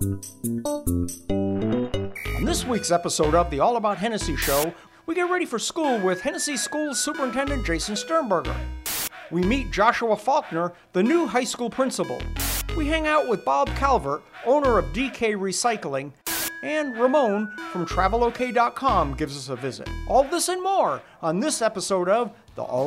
On this week's episode of the All About Hennessey Show, we get ready for school with Hennessey School Superintendent Jason Sternberger. We meet Joshua Faulkner, the new high school principal. We hang out with Bob Calvert, owner of DK Recycling, and Ramon from TravelOK.com gives us a visit. All this and more on this episode of the All